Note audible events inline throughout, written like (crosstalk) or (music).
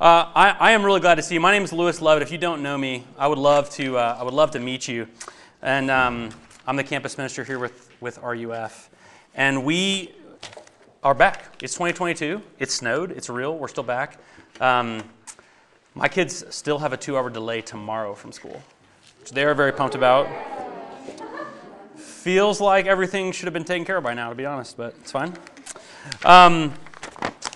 Uh, I, I, am really glad to see you. My name is Lewis Lovett. If you don't know me, I would love to, uh, I would love to meet you. And um, I'm the campus minister here with, with RUF. And we are back. It's 2022. It snowed. It's real. We're still back. Um, my kids still have a two hour delay tomorrow from school, which they are very pumped about. Feels like everything should have been taken care of by now, to be honest, but it's fine. Um,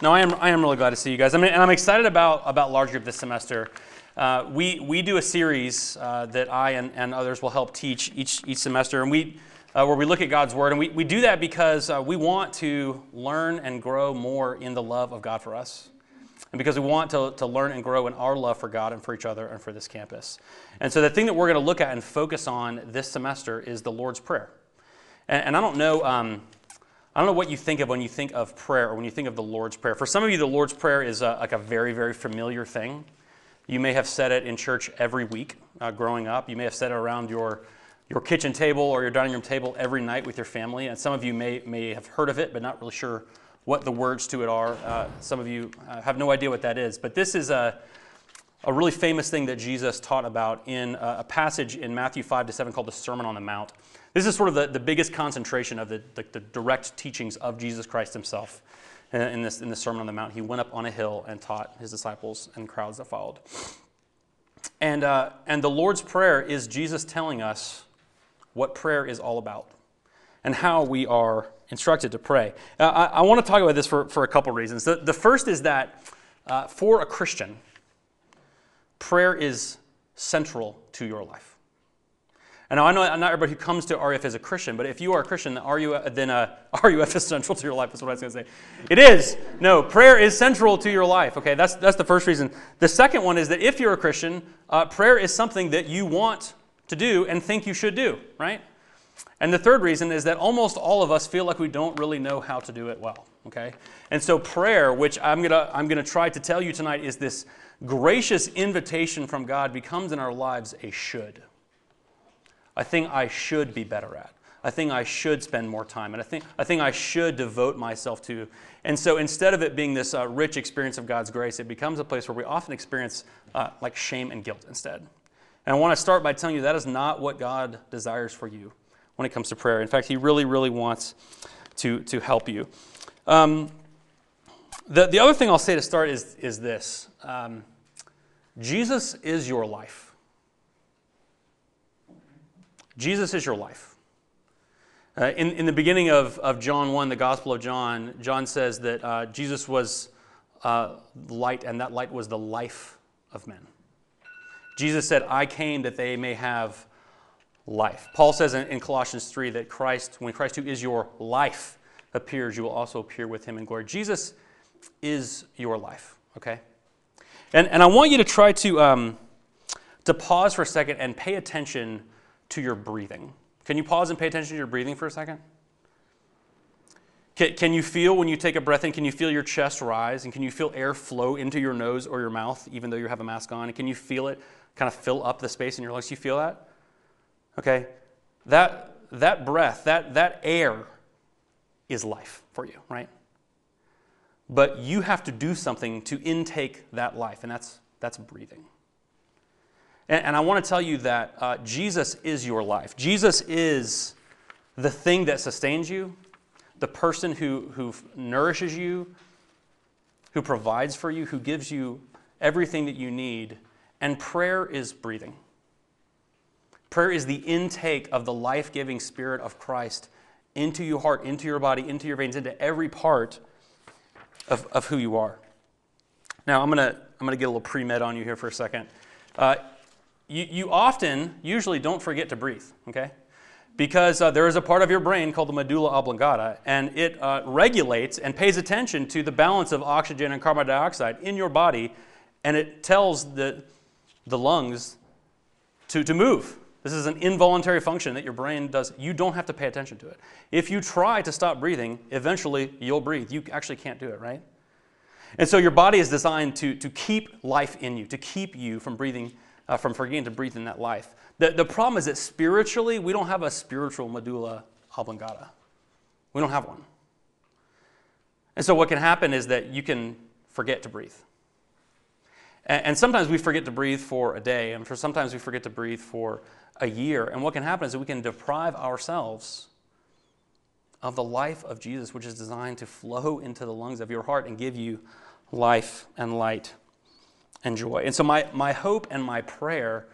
no, I am, I am really glad to see you guys. I mean, and I'm excited about, about Large Group this semester. Uh, we, we do a series uh, that I and, and others will help teach each, each semester, and we, uh, where we look at God's Word. And we, we do that because uh, we want to learn and grow more in the love of God for us. And because we want to, to learn and grow in our love for God and for each other and for this campus. And so the thing that we're going to look at and focus on this semester is the Lord's Prayer. And, and I don't know. Um, I don't know what you think of when you think of prayer or when you think of the Lord's Prayer. For some of you, the Lord's Prayer is a, like a very, very familiar thing. You may have said it in church every week uh, growing up. You may have said it around your, your kitchen table or your dining room table every night with your family. And some of you may, may have heard of it, but not really sure what the words to it are. Uh, some of you uh, have no idea what that is. But this is a, a really famous thing that Jesus taught about in a, a passage in Matthew 5 to 7 called the Sermon on the Mount. This is sort of the, the biggest concentration of the, the, the direct teachings of Jesus Christ himself in this, in the Sermon on the Mount. He went up on a hill and taught his disciples and crowds that followed. And, uh, and the Lord's Prayer is Jesus telling us what prayer is all about and how we are instructed to pray. Uh, I, I want to talk about this for, for a couple reasons. The, the first is that uh, for a Christian, prayer is central to your life. And I know not everybody who comes to RUF is a Christian, but if you are a Christian, RUF, then uh, (laughs) RUF is central to your life. That's what I was going to say. It is. No, prayer is central to your life. Okay, that's, that's the first reason. The second one is that if you're a Christian, uh, prayer is something that you want to do and think you should do, right? And the third reason is that almost all of us feel like we don't really know how to do it well, okay? And so prayer, which I'm going to I'm going to try to tell you tonight is this gracious invitation from God becomes in our lives a should a thing I should be better at, a thing I should spend more time, and a thing, a thing I should devote myself to. And so instead of it being this uh, rich experience of God's grace, it becomes a place where we often experience uh, like shame and guilt instead. And I want to start by telling you that is not what God desires for you when it comes to prayer. In fact, He really, really wants to, to help you. Um, the, the other thing I'll say to start is, is this um, Jesus is your life. Jesus is your life. Uh, in, in the beginning of, of John 1, the Gospel of John, John says that uh, Jesus was uh, light, and that light was the life of men. Jesus said, I came that they may have life. Paul says in, in Colossians 3 that Christ, when Christ, who is your life, appears, you will also appear with him in glory. Jesus is your life, okay? And, and I want you to try to, um, to pause for a second and pay attention to your breathing. Can you pause and pay attention to your breathing for a second? Can, can you feel when you take a breath in, can you feel your chest rise? And can you feel air flow into your nose or your mouth, even though you have a mask on? And can you feel it kind of fill up the space in your lungs? You feel that? Okay. That, that breath, that, that air is life for you, right? But you have to do something to intake that life, and that's, that's breathing. And, and I want to tell you that uh, Jesus is your life. Jesus is the thing that sustains you, the person who, who nourishes you, who provides for you, who gives you everything that you need. And prayer is breathing. Prayer is the intake of the life giving Spirit of Christ into your heart, into your body, into your veins, into every part of, of who you are. Now, I'm going to I'm to get a little pre med on you here for a second. Uh, you, you often, usually don't forget to breathe, okay? Because uh, there is a part of your brain called the medulla oblongata, and it uh, regulates and pays attention to the balance of oxygen and carbon dioxide in your body, and it tells the, the lungs to, to move. This is an involuntary function that your brain does. You don't have to pay attention to it. If you try to stop breathing, eventually you'll breathe. You actually can't do it, right? And so your body is designed to, to keep life in you, to keep you from breathing uh, from forgetting to breathe in that life. The, the problem is that spiritually, we don't have a spiritual medulla oblongata. We don't have one. And so, what can happen is that you can forget to breathe. And, and sometimes we forget to breathe for a day, and for sometimes we forget to breathe for a year. And what can happen is that we can deprive ourselves of the life of Jesus, which is designed to flow into the lungs of your heart and give you life and light and joy. And so, my, my hope and my prayer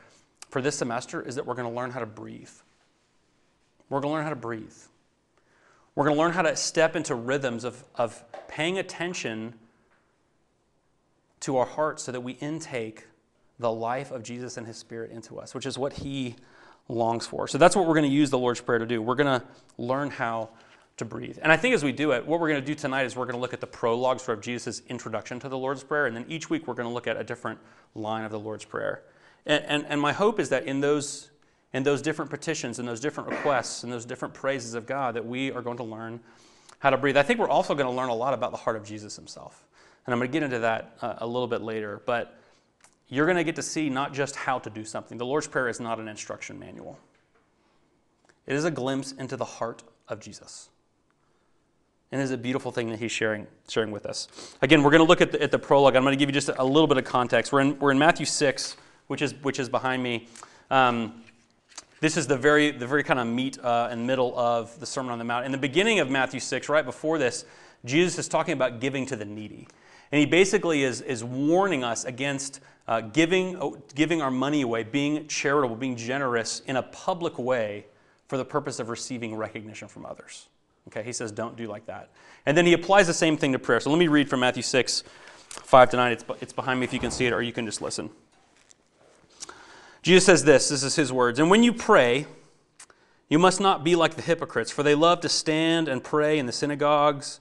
for this semester is that we're going to learn how to breathe. We're going to learn how to breathe. We're going to learn how to step into rhythms of, of paying attention to our hearts so that we intake the life of Jesus and his spirit into us, which is what he longs for. So that's what we're going to use the Lord's Prayer to do. We're going to learn how to breathe. And I think as we do it, what we're going to do tonight is we're going to look at the prologue, sort of Jesus' introduction to the Lord's Prayer, and then each week we're going to look at a different line of the Lord's Prayer. And, and, and my hope is that in those, in those different petitions, in those different requests, in those different praises of God, that we are going to learn how to breathe. I think we're also going to learn a lot about the heart of Jesus himself. And I'm going to get into that uh, a little bit later. But you're going to get to see not just how to do something. The Lord's Prayer is not an instruction manual, it is a glimpse into the heart of Jesus. And it is a beautiful thing that he's sharing, sharing with us. Again, we're going to look at the, at the prologue. I'm going to give you just a little bit of context. We're in, we're in Matthew 6, which is, which is behind me. Um, this is the very, the very kind of meat uh, and middle of the Sermon on the Mount. In the beginning of Matthew 6, right before this, Jesus is talking about giving to the needy. And he basically is, is warning us against uh, giving, giving our money away, being charitable, being generous in a public way for the purpose of receiving recognition from others. Okay, he says, don't do like that. And then he applies the same thing to prayer. So let me read from Matthew 6, 5 to 9. It's, it's behind me if you can see it, or you can just listen. Jesus says this this is his words. And when you pray, you must not be like the hypocrites, for they love to stand and pray in the synagogues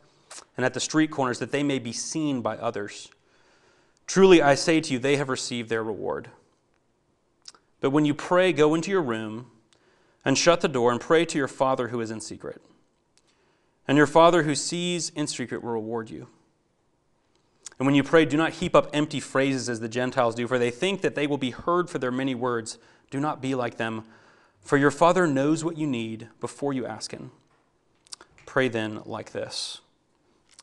and at the street corners that they may be seen by others. Truly, I say to you, they have received their reward. But when you pray, go into your room and shut the door and pray to your Father who is in secret and your Father who sees in secret will reward you. And when you pray, do not heap up empty phrases as the Gentiles do, for they think that they will be heard for their many words. Do not be like them, for your Father knows what you need before you ask Him. Pray then like this.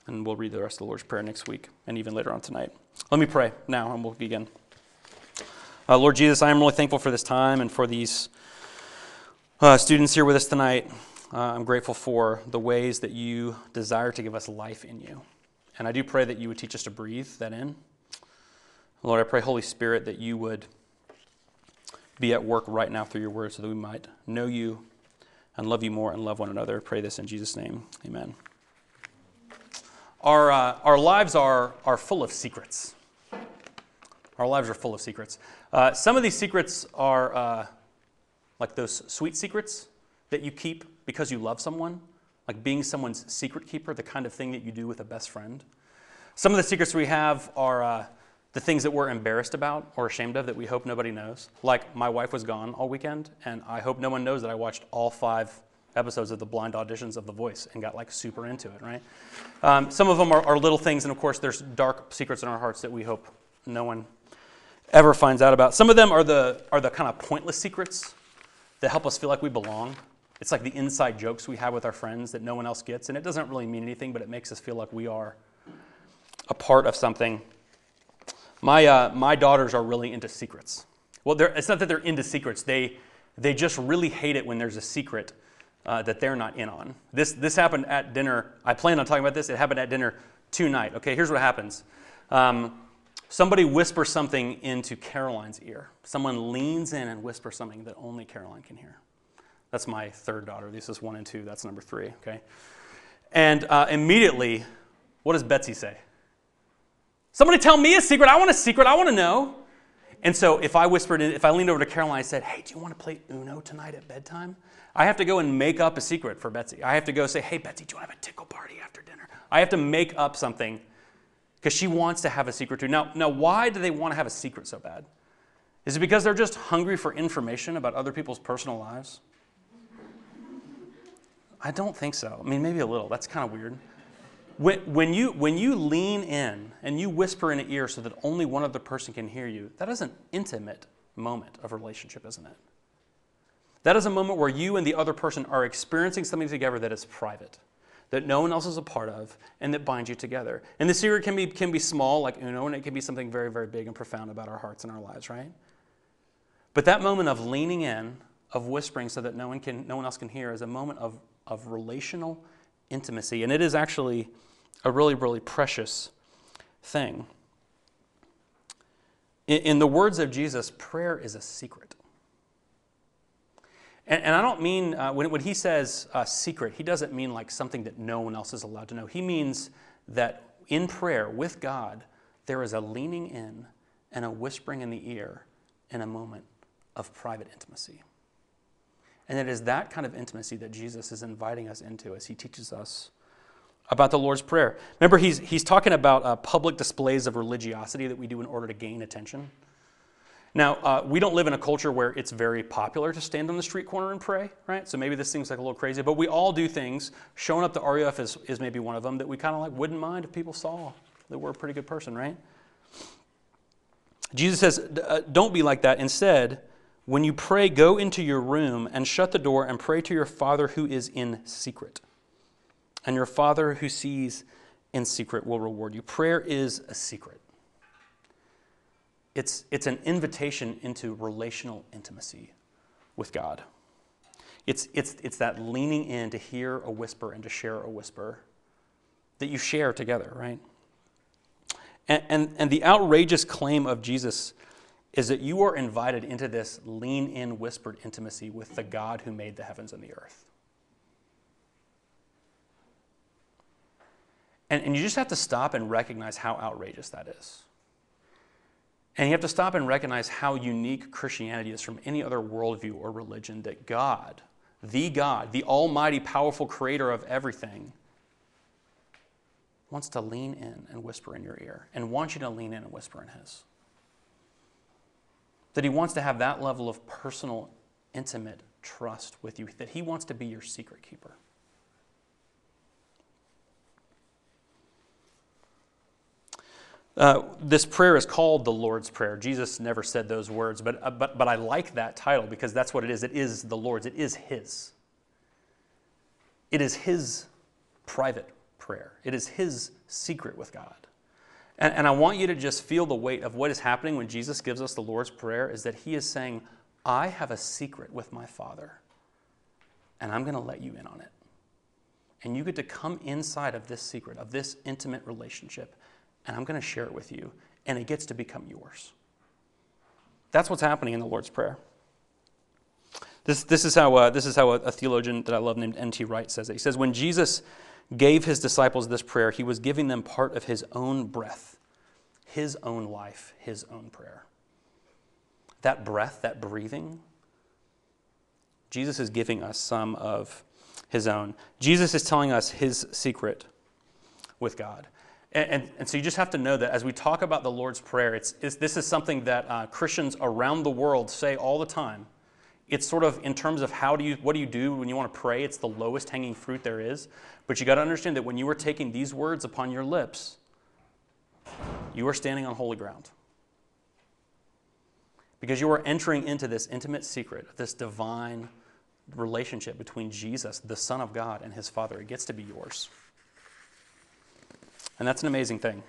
And we'll read the rest of the Lord's Prayer next week and even later on tonight. Let me pray now, and we'll begin. Uh, Lord Jesus, I am really thankful for this time and for these uh, students here with us tonight. Uh, I'm grateful for the ways that you desire to give us life in you. And I do pray that you would teach us to breathe that in. Lord, I pray, Holy Spirit, that you would be at work right now through your word so that we might know you and love you more and love one another. I pray this in Jesus' name. Amen. Our, uh, our lives are, are full of secrets. Our lives are full of secrets. Uh, some of these secrets are uh, like those sweet secrets that you keep because you love someone, like being someone's secret keeper, the kind of thing that you do with a best friend. Some of the secrets we have are uh, the things that we're embarrassed about or ashamed of that we hope nobody knows. Like my wife was gone all weekend, and I hope no one knows that I watched all five episodes of the blind auditions of The Voice and got like super into it, right? Um, some of them are, are little things, and of course, there's dark secrets in our hearts that we hope no one ever finds out about. Some of them are the, are the kind of pointless secrets that help us feel like we belong. It's like the inside jokes we have with our friends that no one else gets, and it doesn't really mean anything, but it makes us feel like we are a part of something. My, uh, my daughters are really into secrets. Well, it's not that they're into secrets, they, they just really hate it when there's a secret uh, that they're not in on. This, this happened at dinner. I planned on talking about this. It happened at dinner tonight. Okay, here's what happens. Um, somebody whispers something into Caroline's ear. Someone leans in and whispers something that only Caroline can hear. That's my third daughter. This is one and two. That's number three, okay? And uh, immediately, what does Betsy say? Somebody tell me a secret. I want a secret. I want to know. And so if I whispered, if I leaned over to Caroline and said, hey, do you want to play Uno tonight at bedtime? I have to go and make up a secret for Betsy. I have to go say, hey, Betsy, do you want to have a tickle party after dinner? I have to make up something because she wants to have a secret too. Now, now, why do they want to have a secret so bad? Is it because they're just hungry for information about other people's personal lives? I don't think so. I mean, maybe a little. That's kind of weird. When, when, you, when you lean in and you whisper in an ear so that only one other person can hear you, that is an intimate moment of relationship, isn't it? That is a moment where you and the other person are experiencing something together that is private. that no one else is a part of and that binds you together. And the secret can be, can be small, like Uno, and it can be something very, very big and profound about our hearts and our lives, right? But that moment of leaning in, of whispering so that no one, can, no one else can hear, is a moment of, of relational intimacy. And it is actually a really, really precious thing. In, in the words of Jesus, prayer is a secret. And, and I don't mean, uh, when, when he says uh, secret, he doesn't mean like something that no one else is allowed to know. He means that in prayer with God, there is a leaning in and a whispering in the ear in a moment of private intimacy. And it is that kind of intimacy that Jesus is inviting us into as he teaches us about the Lord's Prayer. Remember, he's, he's talking about uh, public displays of religiosity that we do in order to gain attention. Now, uh, we don't live in a culture where it's very popular to stand on the street corner and pray, right? So maybe this seems like a little crazy, but we all do things. Showing up to RUF is, is maybe one of them that we kind of like wouldn't mind if people saw that we're a pretty good person, right? Jesus says, uh, don't be like that. Instead, when you pray, go into your room and shut the door and pray to your Father who is in secret. And your Father who sees in secret will reward you. Prayer is a secret it's, it's an invitation into relational intimacy with God. It's, it's, it's that leaning in to hear a whisper and to share a whisper that you share together, right? And, and, and the outrageous claim of Jesus is that you are invited into this lean in, whispered intimacy with the God who made the heavens and the earth. And, and you just have to stop and recognize how outrageous that is. And you have to stop and recognize how unique Christianity is from any other worldview or religion that God, the God, the almighty, powerful creator of everything, wants to lean in and whisper in your ear and wants you to lean in and whisper in His. That He wants to have that level of personal, intimate trust with you, that He wants to be your secret keeper. Uh, this prayer is called the Lord's Prayer. Jesus never said those words, but, uh, but, but I like that title because that's what it is. It is the Lord's, it is His. It is His private prayer, it is His secret with God. And, and I want you to just feel the weight of what is happening when Jesus gives us the Lord's Prayer is that He is saying, I have a secret with my Father, and I'm going to let you in on it. And you get to come inside of this secret, of this intimate relationship and I'm going to share it with you, and it gets to become yours. That's what's happening in the Lord's Prayer. This, this is how, uh, this is how a, a, theologian that I love named N.T. Wright says it. He says, When Jesus gave his disciples this prayer, he was giving them part of his own breath, his own life, his own prayer. That breath, that breathing, Jesus is giving us some of his own. Jesus is telling us his secret with God. And, and, and, so you just have to know that as we talk about the Lord's Prayer, it's, it's this is something that uh, Christians around the world say all the time. It's sort of in terms of how do you, what do you do when you want to pray? It's the lowest hanging fruit there is. But you got to understand that when you are taking these words upon your lips, you are standing on holy ground. Because you are entering into this intimate secret, this divine relationship between Jesus, the Son of God, and his Father. It gets to be yours. And that's an amazing thing.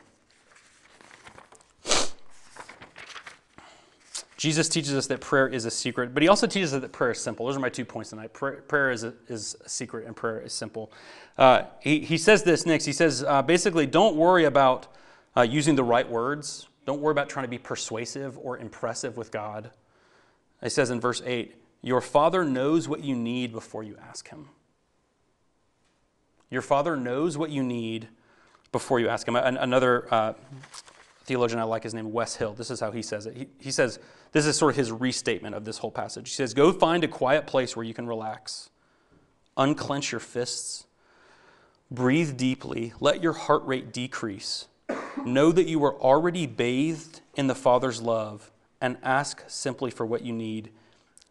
Jesus teaches us that prayer is a secret, but he also teaches us that prayer is simple. Those are my two points tonight. Prayer, prayer is, a, is a secret, and prayer is simple. Uh, he, he says this next. He says, uh, basically, don't worry about uh, using the right words. Don't worry about trying to be persuasive or impressive with God. He says in verse 8, Your Father knows what you need before you ask Him. Your Father knows what you need before you ask him. Another uh, theologian I like is named Wes Hill. This is how he says it. He, he says, this is sort of his restatement of this whole passage. He says, Go find a quiet place where you can relax, unclench your fists, breathe deeply, let your heart rate decrease. Know that you are already bathed in the Father's love, and ask simply for what you need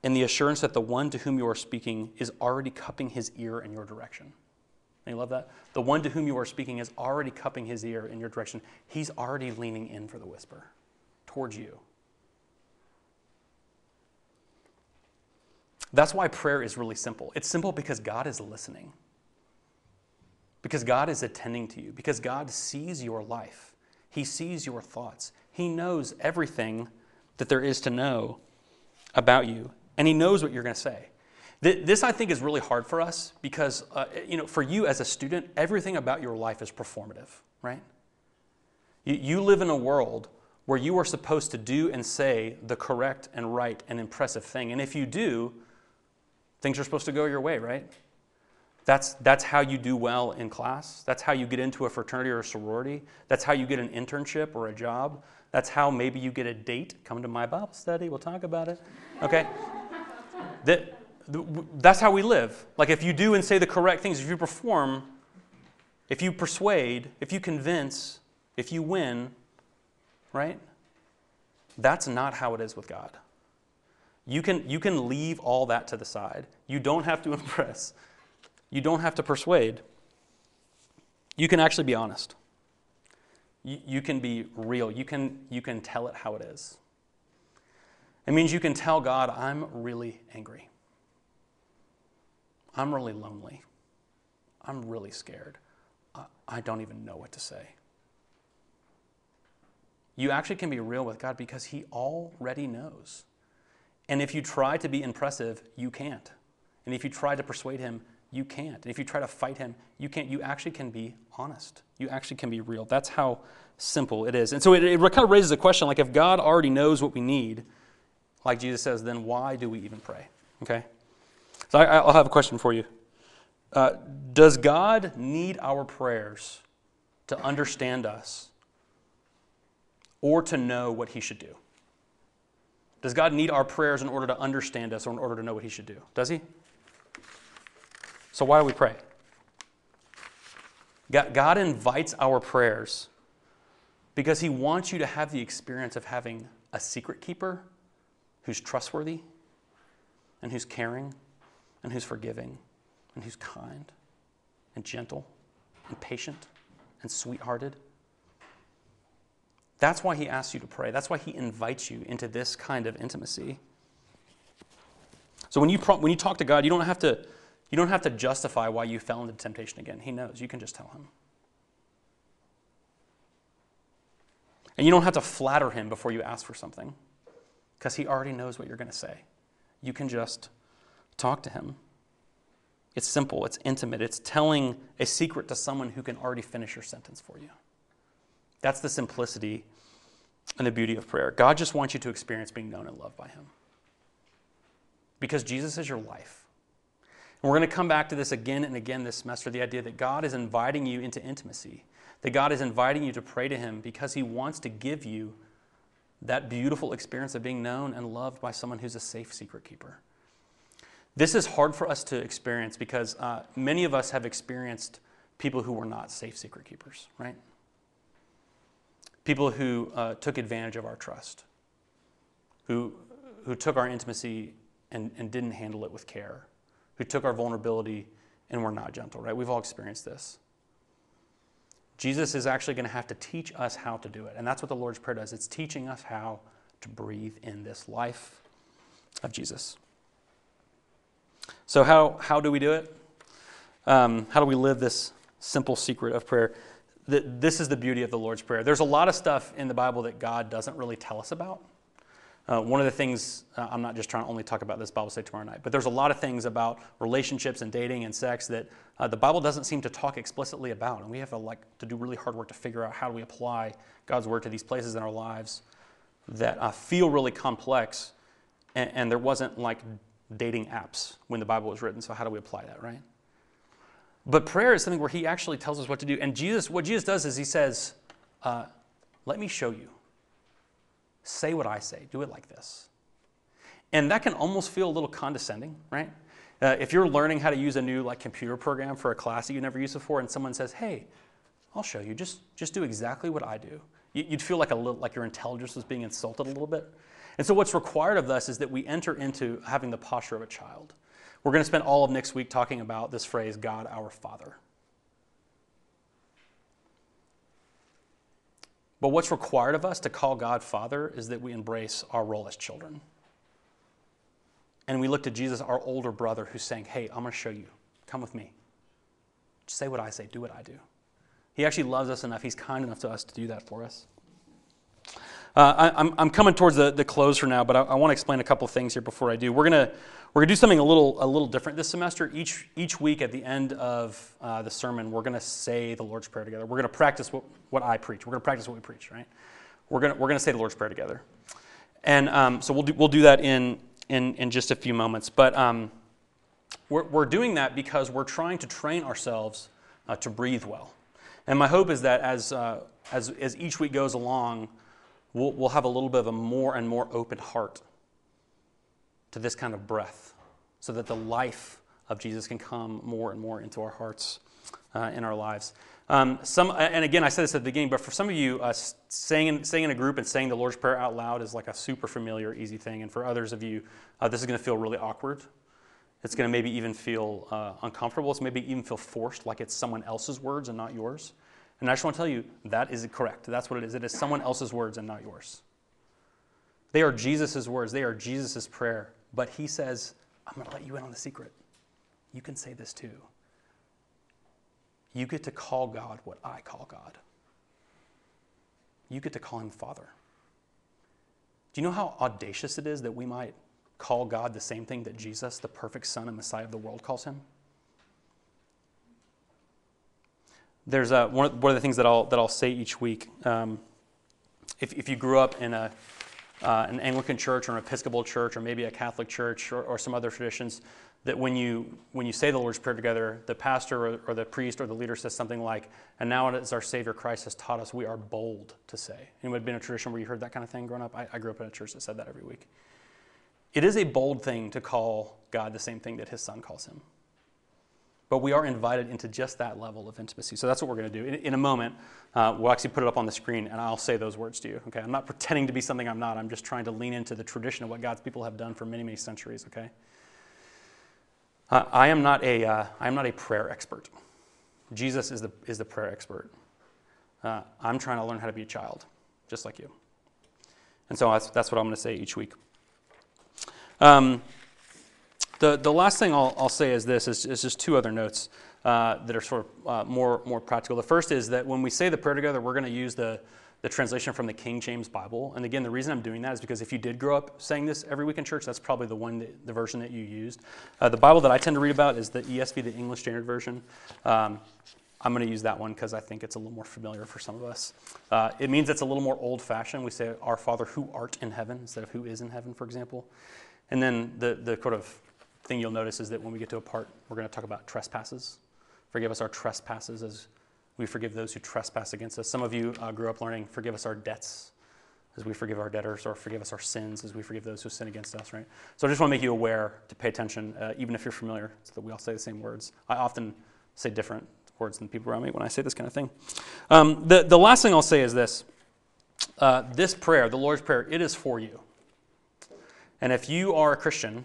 in the assurance that the one to whom you are speaking is already cupping his ear in your direction. And you love that? The one to whom you are speaking is already cupping his ear in your direction. He's already leaning in for the whisper towards you. That's why prayer is really simple. It's simple because God is listening. because God is attending to you, because God sees your life, He sees your thoughts, He knows everything that there is to know about you, and He knows what you're going to say. This, I think, is really hard for us because, uh, you know, for you as a student, everything about your life is performative, right? You, you live in a world where you are supposed to do and say the correct and right and impressive thing. And if you do, things are supposed to go your way, right? That's, that's how you do well in class. That's how you get into a fraternity or a sorority. That's how you get an internship or a job. That's how maybe you get a date. Come to my Bible study, we'll talk about it. Okay? that, that's how we live. Like if you do and say the correct things, if you perform, if you persuade, if you convince, if you win, right? That's not how it is with God. You can, you can leave all that to the side. You don't have to (laughs) impress. You don't have to persuade. You can actually be honest. You, you can be real. You can, you can tell it how it is. It means you can tell God, I'm really angry. I'm really lonely. I'm really scared. I, I don't even know what to say. You actually can be real with God because He already knows. And if you try to be impressive, you can't. And if you try to persuade Him, you can't. And if you try to fight Him, you can't. You actually can be honest. You actually can be real. That's how simple it is. And so it, it kind of raises a question like, if God already knows what we need, like Jesus says, then why do we even pray? Okay? So I, will have a question for you. Uh, does God need our prayers to understand us or to know what he should do? Does God need our prayers in order to understand us or in order to know what he should do? Does he? So why do we pray? God invites our prayers because he wants you to have the experience of having a secret keeper who's trustworthy and who's caring and who's forgiving and who's kind and gentle and patient and sweethearted that's why he asks you to pray. That's why he invites you into this kind of intimacy. So when you, when you talk to God, you don't, have to, you don't have to justify why you fell into temptation again. He knows. You can just tell him. And you don't have to flatter him before you ask for something because he already knows what you're going to say. You can just talk to him. It's simple, it's intimate, it's telling a secret to someone who can already finish your sentence for you. That's the simplicity and the beauty of prayer. God just wants you to experience being known and loved by Him. Because Jesus is your life. And we're going to come back to this again and again this semester the idea that God is inviting you into intimacy, that God is inviting you to pray to Him because He wants to give you that beautiful experience of being known and loved by someone who's a safe secret keeper. This is hard for us to experience because uh, many of us have experienced people who were not safe secret keepers, right? people who uh, took advantage of our trust, who, who took our intimacy and, and didn't handle it with care, who took our vulnerability and were not gentle, right? We've all experienced this. Jesus is actually going to have to teach us how to do it. And that's what the Lord's Prayer does it's teaching us how to breathe in this life of Jesus. So, how, how do we do it? Um, how do we live this simple secret of prayer? that this is the beauty of the Lord's Prayer. There's a lot of stuff in the Bible that God doesn't really tell us about. Uh, one of the things, uh, I'm not just trying to only talk about this Bible study tomorrow night, but there's a lot of things about relationships and dating and sex that uh, the Bible doesn't seem to talk explicitly about. And we have to, like, to do really hard work to figure out how do we apply God's Word to these places in our lives that uh, feel really complex. And, and there wasn't like dating apps when the Bible was written, so how do we apply that, right? But prayer is something where he actually tells us what to do. And Jesus, what Jesus does is he says, uh, Let me show you. Say what I say. Do it like this. And that can almost feel a little condescending, right? Uh, if you're learning how to use a new like computer program for a class that you never used before, and someone says, "Hey, I'll show you. Just just do exactly what I do," you'd feel like a little like your intelligence was being insulted a little bit. And so, what's required of us is that we enter into having the posture of a child. We're going to spend all of next week talking about this phrase, God our Father. But what's required of us to call God Father is that we embrace our role as children. And we look to Jesus, our older brother, who's saying, Hey, I'm going to show you. Come with me. Just say what I say, do what I do. He actually loves us enough, He's kind enough to us to do that for us. Uh, I, am I'm coming towards the, the close for now, but I, I want to explain a couple things here before I do. We're going to we're gonna do something a little, a little different this semester. Each, each week at the end of uh, the sermon, we're going to say the Lord's Prayer together. We're going to practice what, what I preach. We're going to practice what we preach, right? We're going we're to say the Lord's Prayer together. And um, so we'll do, we'll do that in, in, in just a few moments. But um, we're, we're doing that because we're trying to train ourselves uh, to breathe well. And my hope is that as, uh, as, as each week goes along, we'll, we'll have a little bit of a more and more open heart to this kind of breath so that the life of Jesus can come more and more into our hearts uh, in our lives. Um, some, and again, I said this at the beginning, but for some of you, uh, saying, in, saying in a group and saying the Lord's Prayer out loud is like a super familiar, easy thing. And for others of you, uh, this is going to feel really awkward. It's going to maybe even feel uh, uncomfortable. It's maybe even feel forced, like it's someone else's words and not yours. And I just want to tell you that is correct. That's what it is. It is someone else's words and not yours. They are Jesus' words, they are Jesus' prayer. But he says, I'm going to let you in on the secret. You can say this too. You get to call God what I call God. You get to call him Father. Do you know how audacious it is that we might call God the same thing that Jesus, the perfect Son and Messiah of the world, calls him? There's a, one, of, one of the things that I'll, that I'll say each week. Um, if, if you grew up in a, uh, an Anglican church or an Episcopal church or maybe a Catholic church or, or, some other traditions, that when you, when you say the Lord's Prayer together, the pastor or, or, the priest or the leader says something like, and now as our Savior Christ has taught us, we are bold to say. Anyone been in a tradition where you heard that kind of thing growing up? I, I grew up in a church that said that every week. It is a bold thing to call God the same thing that his son calls him. But we are invited into just that level of intimacy. So that's what we're going to do. In, in a moment, uh, we'll actually put it up on the screen and I'll say those words to you. Okay? I'm not pretending to be something I'm not. I'm just trying to lean into the tradition of what God's people have done for many, many centuries. Okay? Uh, I, am not a, uh, I am not a prayer expert. Jesus is the, is the prayer expert. Uh, I'm trying to learn how to be a child, just like you. And so that's, that's what I'm going to say each week. Um, the, the last thing I'll, I'll say is this is, is just two other notes uh, that are sort of uh, more, more practical. The first is that when we say the prayer together, we're going to use the, the translation from the King James Bible. And again, the reason I'm doing that is because if you did grow up saying this every week in church, that's probably the one, that, the version that you used. Uh, the Bible that I tend to read about is the ESV, the English Standard Version. Um, I'm going to use that one because I think it's a little more familiar for some of us. Uh, it means it's a little more old fashioned. We say, Our Father who art in heaven instead of who is in heaven, for example. And then the, the sort of thing you'll notice is that when we get to a part, we're going to talk about trespasses. Forgive us our trespasses as we forgive those who trespass against us. Some of you uh, grew up learning, forgive us our debts as we forgive our debtors, or forgive us our sins as we forgive those who sin against us, right? So I just want to make you aware to pay attention, uh, even if you're familiar, so that we all say the same words. I often say different words than people around me when I say this kind of thing. Um, the, the last thing I'll say is this uh, this prayer, the Lord's Prayer, it is for you. And if you are a Christian,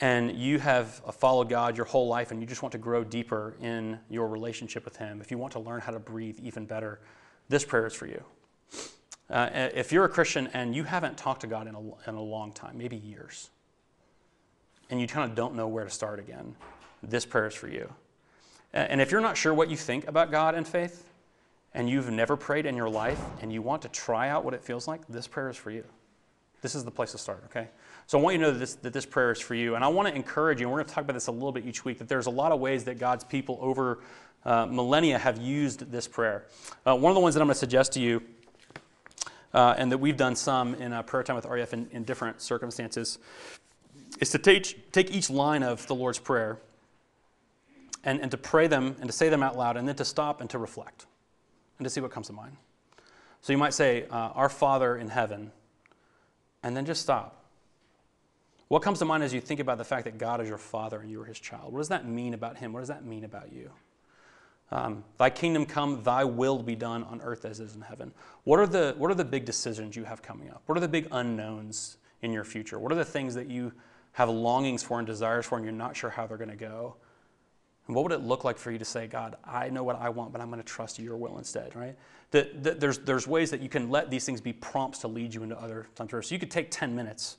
and you have followed God your whole life and you just want to grow deeper in your relationship with Him, if you want to learn how to breathe even better, this prayer is for you. Uh, if you're a Christian and you haven't talked to God in a, in a long time, maybe years, and you kind of don't know where to start again, this prayer is for you. And if you're not sure what you think about God and faith, and you've never prayed in your life, and you want to try out what it feels like, this prayer is for you. This is the place to start, okay? So I want you to know that this, that this prayer is for you. And I want to encourage you, and we're going to talk about this a little bit each week, that there's a lot of ways that God's people over uh, millennia have used this prayer. Uh, one of the ones that I'm going to suggest to you, uh, and that we've done some in a prayer time with RUF in, in different circumstances, is to take, take each line of the Lord's Prayer and, and to pray them and to say them out loud, and then to stop and to reflect and to see what comes to mind. So you might say, uh, Our Father in heaven, and then just stop what comes to mind as you think about the fact that God is your father and you are his child? What does that mean about him? What does that mean about you? Um, thy kingdom come, thy will be done on earth as it is in heaven. What are, the, what are the big decisions you have coming up? What are the big unknowns in your future? What are the things that you have longings for and desires for and you're not sure how they're going to go? And what would it look like for you to say, God, I know what I want, but I'm going to trust your will instead, right? That, there's, there's ways that you can let these things be prompts to lead you into other times. So you could take 10 minutes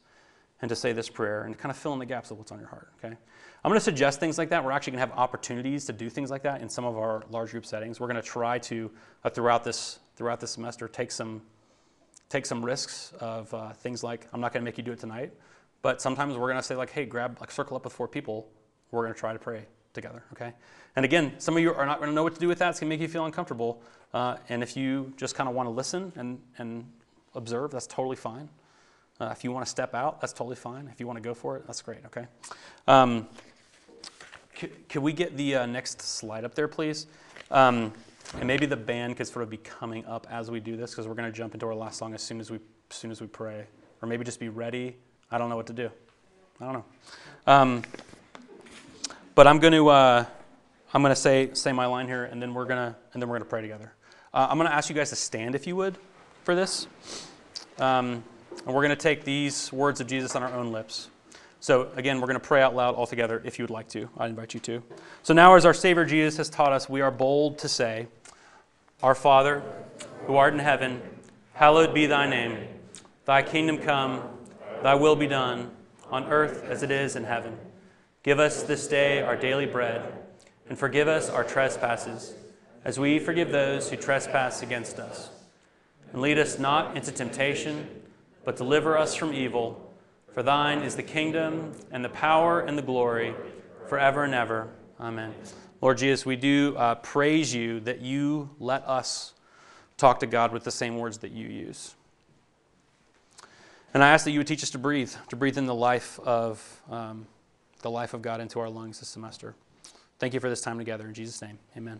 and to say this prayer and kind of fill in the gaps of what's on your heart, okay? I'm going to suggest things like that. We're actually going to have opportunities to do things like that in some of our large group settings. We're going to try to, uh, throughout, this, throughout this semester, take some, take some risks of uh, things like, I'm not going to make you do it tonight, but sometimes we're going to say, like, hey, grab, like, circle up with four people. We're going to try to pray together, okay? And again, some of you are not going to know what to do with that. It's going to make you feel uncomfortable. Uh, and if you just kind of want to listen and, and observe, that's totally fine. Uh, if you want to step out, that's totally fine. If you want to go for it, that's great, okay? Um, could we get the uh, next slide up there, please? Um, and maybe the band could sort of be coming up as we do this because we're going to jump into our last song as soon as we as soon as we pray, or maybe just be ready. I don't know what to do. I don't know. Um, but I'm going to uh, I'm going to say say my line here, and then we're gonna and then we're going to pray together. Uh, I'm going to ask you guys to stand if you would for this, um, and we're going to take these words of Jesus on our own lips. So, again, we're going to pray out loud all together if you would like to. I invite you to. So, now as our Savior Jesus has taught us, we are bold to say, Our Father, who art in heaven, hallowed be thy name. Thy kingdom come, thy will be done, on earth as it is in heaven. Give us this day our daily bread, and forgive us our trespasses, as we forgive those who trespass against us. And lead us not into temptation, but deliver us from evil. For thine is the kingdom and the power and the glory forever and ever. Amen. Lord Jesus, we do uh, praise you that you let us talk to God with the same words that you use. And I ask that you would teach us to breathe, to breathe in the life of um, the life of God into our lungs this semester. Thank you for this time together. In Jesus' name, amen.